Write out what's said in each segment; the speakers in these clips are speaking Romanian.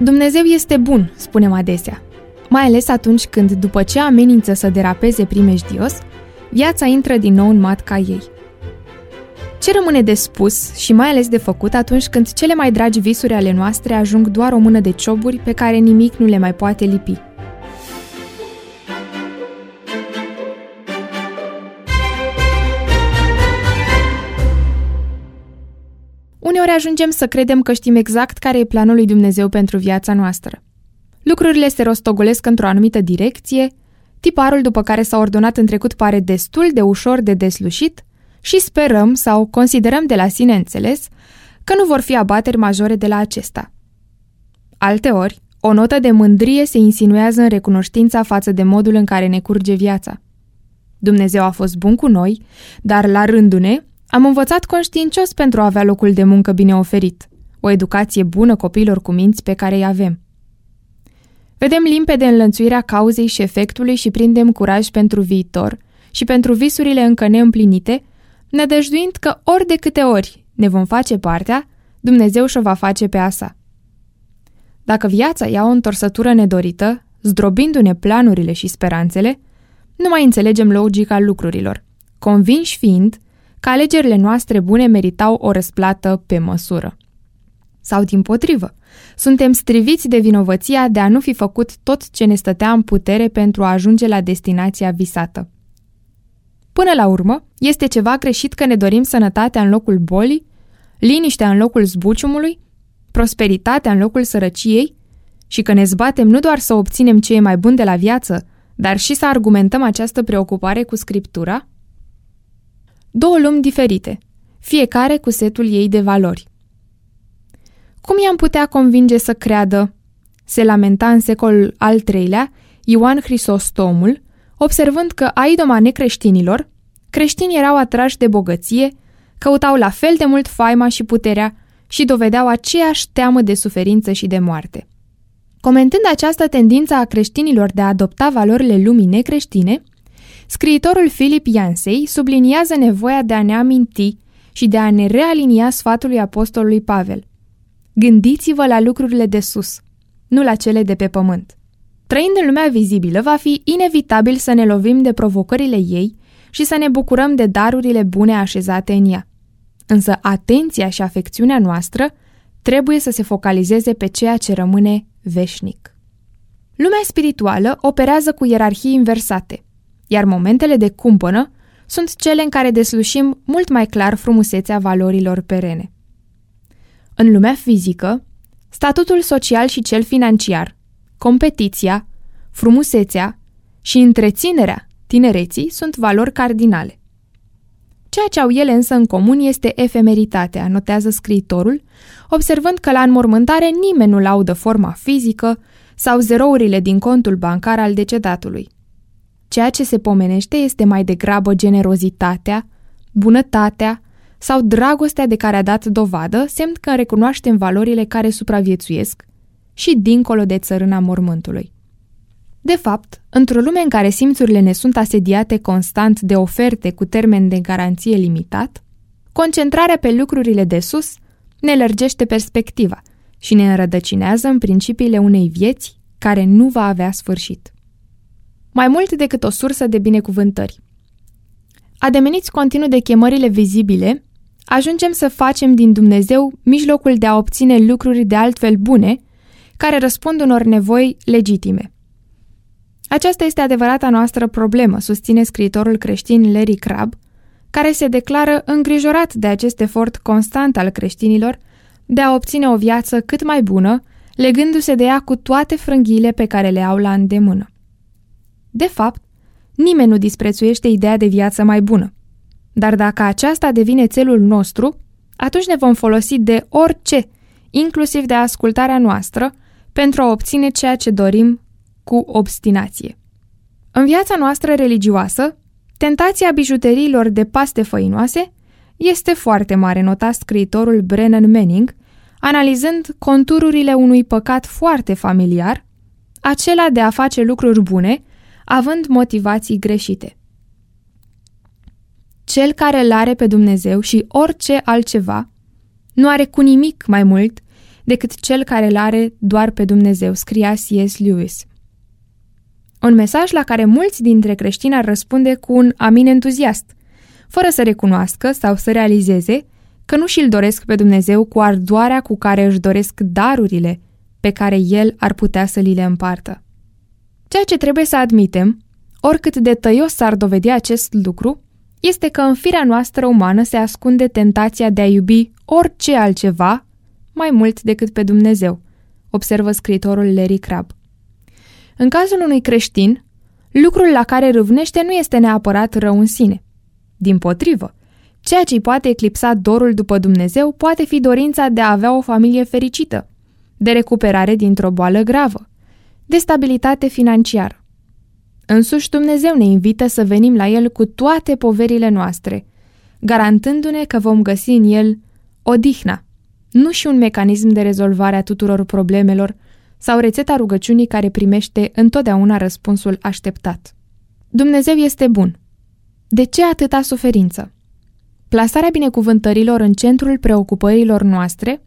Dumnezeu este bun, spunem adesea, mai ales atunci când, după ce amenință să derapeze primejdios, viața intră din nou în matca ei. Ce rămâne de spus și mai ales de făcut atunci când cele mai dragi visuri ale noastre ajung doar o mână de cioburi pe care nimic nu le mai poate lipi? Ajungem să credem că știm exact care e planul lui Dumnezeu pentru viața noastră. Lucrurile se rostogolesc într-o anumită direcție, tiparul după care s-a ordonat în trecut pare destul de ușor de deslușit și sperăm sau considerăm de la sine înțeles că nu vor fi abateri majore de la acesta. Alteori, o notă de mândrie se insinuează în recunoștința față de modul în care ne curge viața. Dumnezeu a fost bun cu noi, dar la rândune am învățat conștiincios pentru a avea locul de muncă bine oferit, o educație bună copiilor cu minți pe care îi avem. Vedem limpede înlănțuirea cauzei și efectului și prindem curaj pentru viitor și pentru visurile încă neîmplinite, nădăjduind că ori de câte ori ne vom face partea, Dumnezeu și-o va face pe asa. Dacă viața ia o întorsătură nedorită, zdrobindu-ne planurile și speranțele, nu mai înțelegem logica lucrurilor, convinși fiind că alegerile noastre bune meritau o răsplată pe măsură. Sau din potrivă, suntem striviți de vinovăția de a nu fi făcut tot ce ne stătea în putere pentru a ajunge la destinația visată. Până la urmă, este ceva greșit că ne dorim sănătatea în locul bolii, liniștea în locul zbuciumului, prosperitatea în locul sărăciei și că ne zbatem nu doar să obținem ce e mai bun de la viață, dar și să argumentăm această preocupare cu scriptura? Două lumi diferite, fiecare cu setul ei de valori. Cum i-am putea convinge să creadă? Se lamenta în secolul al III-lea Ioan Hristostomul, observând că aidoma necreștinilor, creștinii erau atrași de bogăție, căutau la fel de mult faima și puterea și dovedeau aceeași teamă de suferință și de moarte. Comentând această tendință a creștinilor de a adopta valorile lumii necreștine, scriitorul Philip Yancey subliniază nevoia de a ne aminti și de a ne realinia sfatului apostolului Pavel. Gândiți-vă la lucrurile de sus, nu la cele de pe pământ. Trăind în lumea vizibilă, va fi inevitabil să ne lovim de provocările ei și să ne bucurăm de darurile bune așezate în ea. Însă atenția și afecțiunea noastră trebuie să se focalizeze pe ceea ce rămâne veșnic. Lumea spirituală operează cu ierarhii inversate, iar momentele de cumpănă sunt cele în care deslușim mult mai clar frumusețea valorilor perene. În lumea fizică, statutul social și cel financiar, competiția, frumusețea și întreținerea tinereții sunt valori cardinale. Ceea ce au ele însă în comun este efemeritatea, notează scriitorul, observând că la înmormântare nimeni nu laudă forma fizică sau zerourile din contul bancar al decedatului. Ceea ce se pomenește este mai degrabă generozitatea, bunătatea sau dragostea de care a dat dovadă, semn că recunoaștem valorile care supraviețuiesc și dincolo de țărâna mormântului. De fapt, într-o lume în care simțurile ne sunt asediate constant de oferte cu termen de garanție limitat, concentrarea pe lucrurile de sus ne lărgește perspectiva și ne înrădăcinează în principiile unei vieți care nu va avea sfârșit. Mai mult decât o sursă de binecuvântări. Ademeniți continuu de chemările vizibile, ajungem să facem din Dumnezeu mijlocul de a obține lucruri de altfel bune, care răspund unor nevoi legitime – aceasta este adevărata noastră problemă, susține scriitorul creștin Larry Crabb, care se declară îngrijorat de acest efort constant al creștinilor de a obține o viață cât mai bună, legându-se de ea cu toate frânghiile pe care le au la îndemână. De fapt, nimeni nu disprețuiește ideea de viață mai bună. Dar dacă aceasta devine țelul nostru, atunci ne vom folosi de orice, inclusiv de ascultarea noastră, pentru a obține ceea ce dorim cu obstinație. În viața noastră religioasă, tentația bijuteriilor de paste făinoase este foarte mare, nota scriitorul Brennan Manning, analizând contururile unui păcat foarte familiar, acela de a face lucruri bune, având motivații greșite. Cel care îl are pe Dumnezeu și orice altceva nu are cu nimic mai mult decât cel care îl are doar pe Dumnezeu, scria C.S. Lewis. Un mesaj la care mulți dintre creștini ar răspunde cu un amin entuziast, fără să recunoască sau să realizeze că nu și-l doresc pe Dumnezeu cu ardoarea cu care își doresc darurile pe care El ar putea să li le împartă. Ceea ce trebuie să admitem, oricât de tăios s-ar dovedi acest lucru, este că în firea noastră umană se ascunde tentația de a iubi orice altceva mai mult decât pe Dumnezeu, observă scriitorul Larry Crabb. În cazul unui creștin, lucrul la care râvnește nu este neapărat rău în sine. Din potrivă, ceea ce îi poate eclipsa dorul după Dumnezeu poate fi dorința de a avea o familie fericită, de recuperare dintr-o boală gravă, de stabilitate financiară. Însuși Dumnezeu ne invită să venim la El cu toate poverile noastre, garantându-ne că vom găsi în El odihna, nu și un mecanism de rezolvare a tuturor problemelor sau rețeta rugăciunii care primește întotdeauna răspunsul așteptat. Dumnezeu este bun. De ce atâta suferință? Plasarea binecuvântărilor în centrul preocupărilor noastre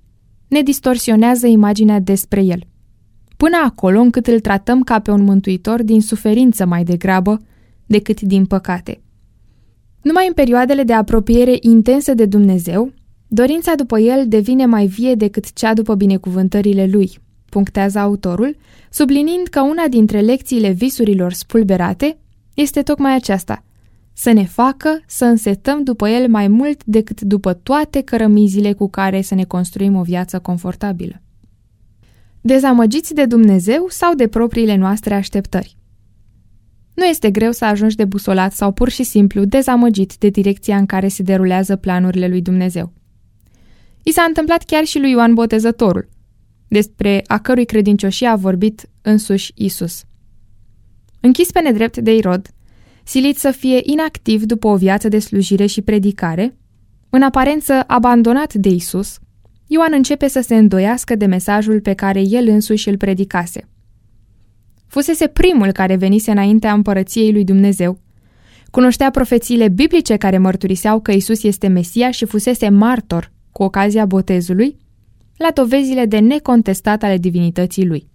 ne distorsionează imaginea despre El. Până acolo încât îl tratăm ca pe un mântuitor din suferință mai degrabă decât din păcate. Numai în perioadele de apropiere intensă de Dumnezeu, dorința după El devine mai vie decât cea după binecuvântările Lui, punctează autorul, sublinind că una dintre lecțiile visurilor spulberate este tocmai aceasta – să ne facă să însetăm după el mai mult decât după toate cărămizile cu care să ne construim o viață confortabilă. Dezamăgiți de Dumnezeu sau de propriile noastre așteptări? Nu este greu să ajungi de busolat sau pur și simplu dezamăgit de direcția în care se derulează planurile lui Dumnezeu. I s-a întâmplat chiar și lui Ioan Botezătorul, despre a cărui credincioșie a vorbit însuși Isus. Închis pe nedrept de Irod, silit să fie inactiv după o viață de slujire și predicare, în aparență abandonat de Isus, Ioan începe să se îndoiască de mesajul pe care el însuși îl predicase. Fusese primul care venise înaintea împărăției lui Dumnezeu, cunoștea profețiile biblice care mărturiseau că Isus este Mesia și fusese martor cu ocazia botezului, la dovezile de necontestat ale divinității lui.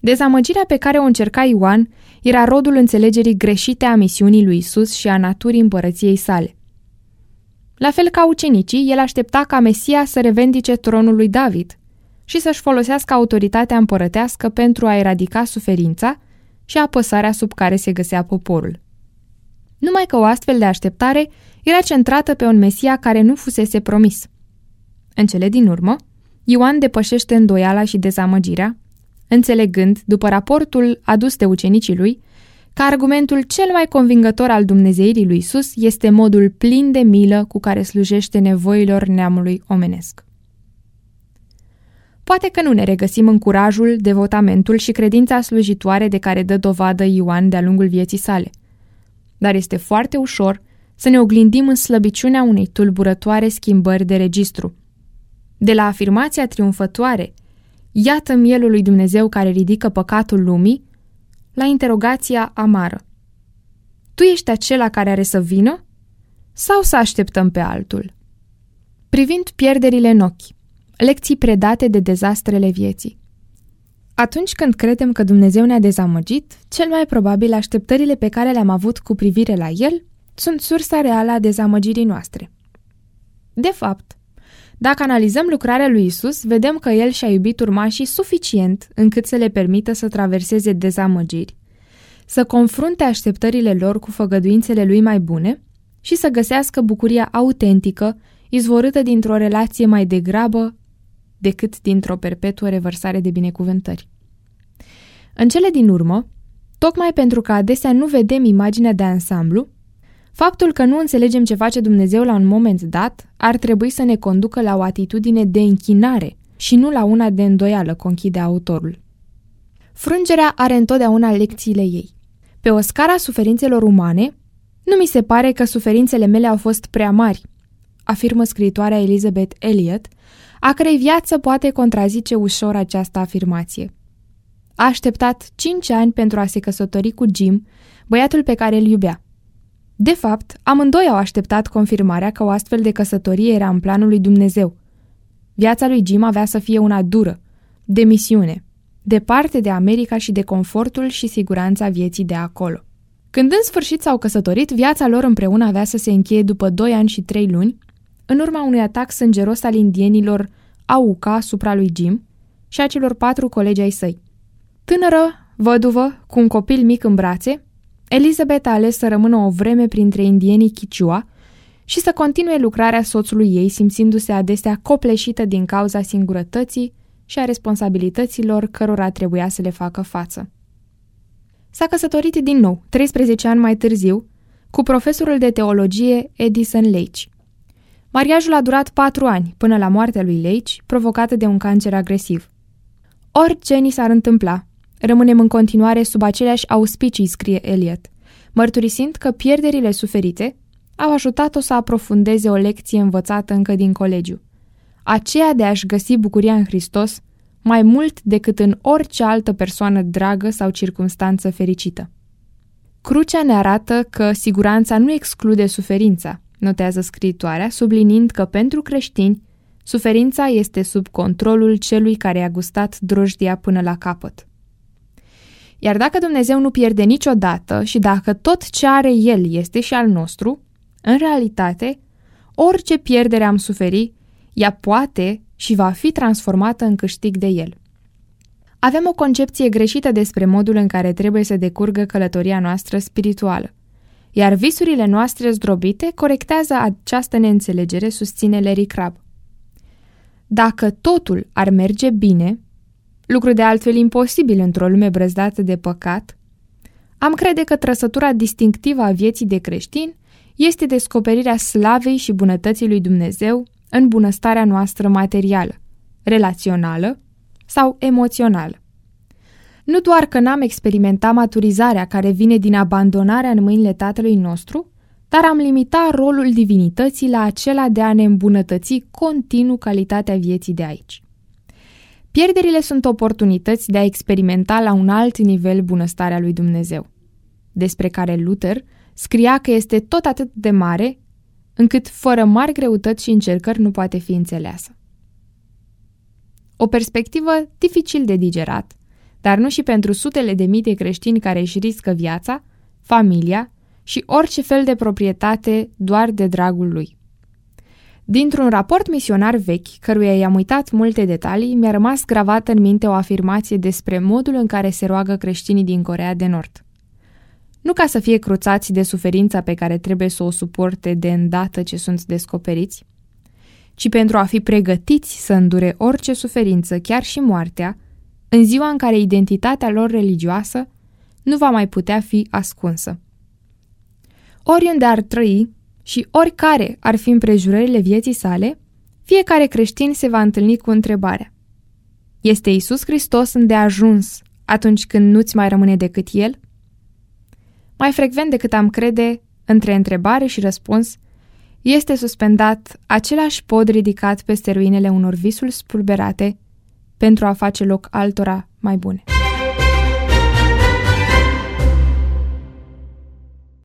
Dezamăgirea pe care o încerca Ioan era rodul înțelegerii greșite a misiunii lui Isus și a naturii împărăției sale. La fel ca ucenicii, el aștepta ca Mesia să revendice tronul lui David și să-și folosească autoritatea împărătească pentru a eradica suferința și apăsarea sub care se găsea poporul. Numai că o astfel de așteptare era centrată pe un Mesia care nu fusese promis. În cele din urmă, Ioan depășește îndoiala și dezamăgirea înțelegând, după raportul adus de ucenicii lui, că argumentul cel mai convingător al Dumnezeirii lui Isus este modul plin de milă cu care slujește nevoilor neamului omenesc. Poate că nu ne regăsim în curajul, devotamentul și credința slujitoare de care dă dovadă Ioan de-a lungul vieții sale. Dar este foarte ușor să ne oglindim în slăbiciunea unei tulburătoare schimbări de registru. De la afirmația triumfătoare Iată mielul lui Dumnezeu care ridică păcatul lumii, la interogația amară. Tu ești acela care are să vină? Sau să așteptăm pe altul? Privind pierderile în ochi, lecții predate de dezastrele vieții. Atunci când credem că Dumnezeu ne-a dezamăgit, cel mai probabil așteptările pe care le-am avut cu privire la El sunt sursa reală a dezamăgirii noastre. De fapt, dacă analizăm lucrarea lui Isus, vedem că el și-a iubit urmașii suficient încât să le permită să traverseze dezamăgiri, să confrunte așteptările lor cu făgăduințele lui mai bune și să găsească bucuria autentică, izvorâtă dintr-o relație mai degrabă decât dintr-o perpetuă revărsare de binecuvântări. În cele din urmă, tocmai pentru că adesea nu vedem imaginea de ansamblu, Faptul că nu înțelegem ce face Dumnezeu la un moment dat ar trebui să ne conducă la o atitudine de închinare și nu la una de îndoială, conchide autorul. Frângerea are întotdeauna lecțiile ei. Pe o scara suferințelor umane, nu mi se pare că suferințele mele au fost prea mari, afirmă scriitoarea Elizabeth Elliot, a cărei viață poate contrazice ușor această afirmație. A așteptat cinci ani pentru a se căsători cu Jim, băiatul pe care îl iubea. De fapt, amândoi au așteptat confirmarea că o astfel de căsătorie era în planul lui Dumnezeu. Viața lui Jim avea să fie una dură, de misiune, departe de America și de confortul și siguranța vieții de acolo. Când în sfârșit s-au căsătorit, viața lor împreună avea să se încheie după 2 ani și 3 luni, în urma unui atac sângeros al indienilor Auca asupra lui Jim și a celor patru colegi ai săi. Tânără, văduvă, cu un copil mic în brațe, Elizabeth a ales să rămână o vreme printre indienii Kichua și să continue lucrarea soțului ei, simțindu-se adesea copleșită din cauza singurătății și a responsabilităților cărora trebuia să le facă față. S-a căsătorit din nou, 13 ani mai târziu, cu profesorul de teologie Edison Leitch. Mariajul a durat patru ani, până la moartea lui Leitch, provocată de un cancer agresiv. Orice ni s-ar întâmpla, rămânem în continuare sub aceleași auspicii, scrie Eliot, mărturisind că pierderile suferite au ajutat-o să aprofundeze o lecție învățată încă din colegiu. Aceea de a-și găsi bucuria în Hristos mai mult decât în orice altă persoană dragă sau circunstanță fericită. Crucea ne arată că siguranța nu exclude suferința, notează scriitoarea, sublinind că pentru creștini, suferința este sub controlul celui care a gustat drojdia până la capăt. Iar dacă Dumnezeu nu pierde niciodată și dacă tot ce are El este și al nostru, în realitate, orice pierdere am suferi, ea poate și va fi transformată în câștig de El. Avem o concepție greșită despre modul în care trebuie să decurgă călătoria noastră spirituală, iar visurile noastre zdrobite corectează această neînțelegere, susține Larry Crabb. Dacă totul ar merge bine, lucru de altfel imposibil într-o lume brăzdată de păcat, am crede că trăsătura distinctivă a vieții de creștin este descoperirea slavei și bunătății lui Dumnezeu în bunăstarea noastră materială, relațională sau emoțională. Nu doar că n-am experimentat maturizarea care vine din abandonarea în mâinile Tatălui nostru, dar am limitat rolul divinității la acela de a ne îmbunătăți continuu calitatea vieții de aici. Pierderile sunt oportunități de a experimenta la un alt nivel bunăstarea lui Dumnezeu, despre care Luther scria că este tot atât de mare încât fără mari greutăți și încercări nu poate fi înțeleasă. O perspectivă dificil de digerat, dar nu și pentru sutele de mii de creștini care își riscă viața, familia și orice fel de proprietate doar de dragul lui. Dintr-un raport misionar vechi, căruia i-am uitat multe detalii, mi-a rămas gravată în minte o afirmație despre modul în care se roagă creștinii din Corea de Nord. Nu ca să fie cruțați de suferința pe care trebuie să o suporte de îndată ce sunt descoperiți, ci pentru a fi pregătiți să îndure orice suferință, chiar și moartea, în ziua în care identitatea lor religioasă nu va mai putea fi ascunsă. Oriunde ar trăi și oricare ar fi împrejurările vieții sale, fiecare creștin se va întâlni cu întrebarea. Este Isus Hristos îndeajuns atunci când nu-ți mai rămâne decât El? Mai frecvent decât am crede, între întrebare și răspuns, este suspendat același pod ridicat peste ruinele unor visuri spulberate pentru a face loc altora mai bune.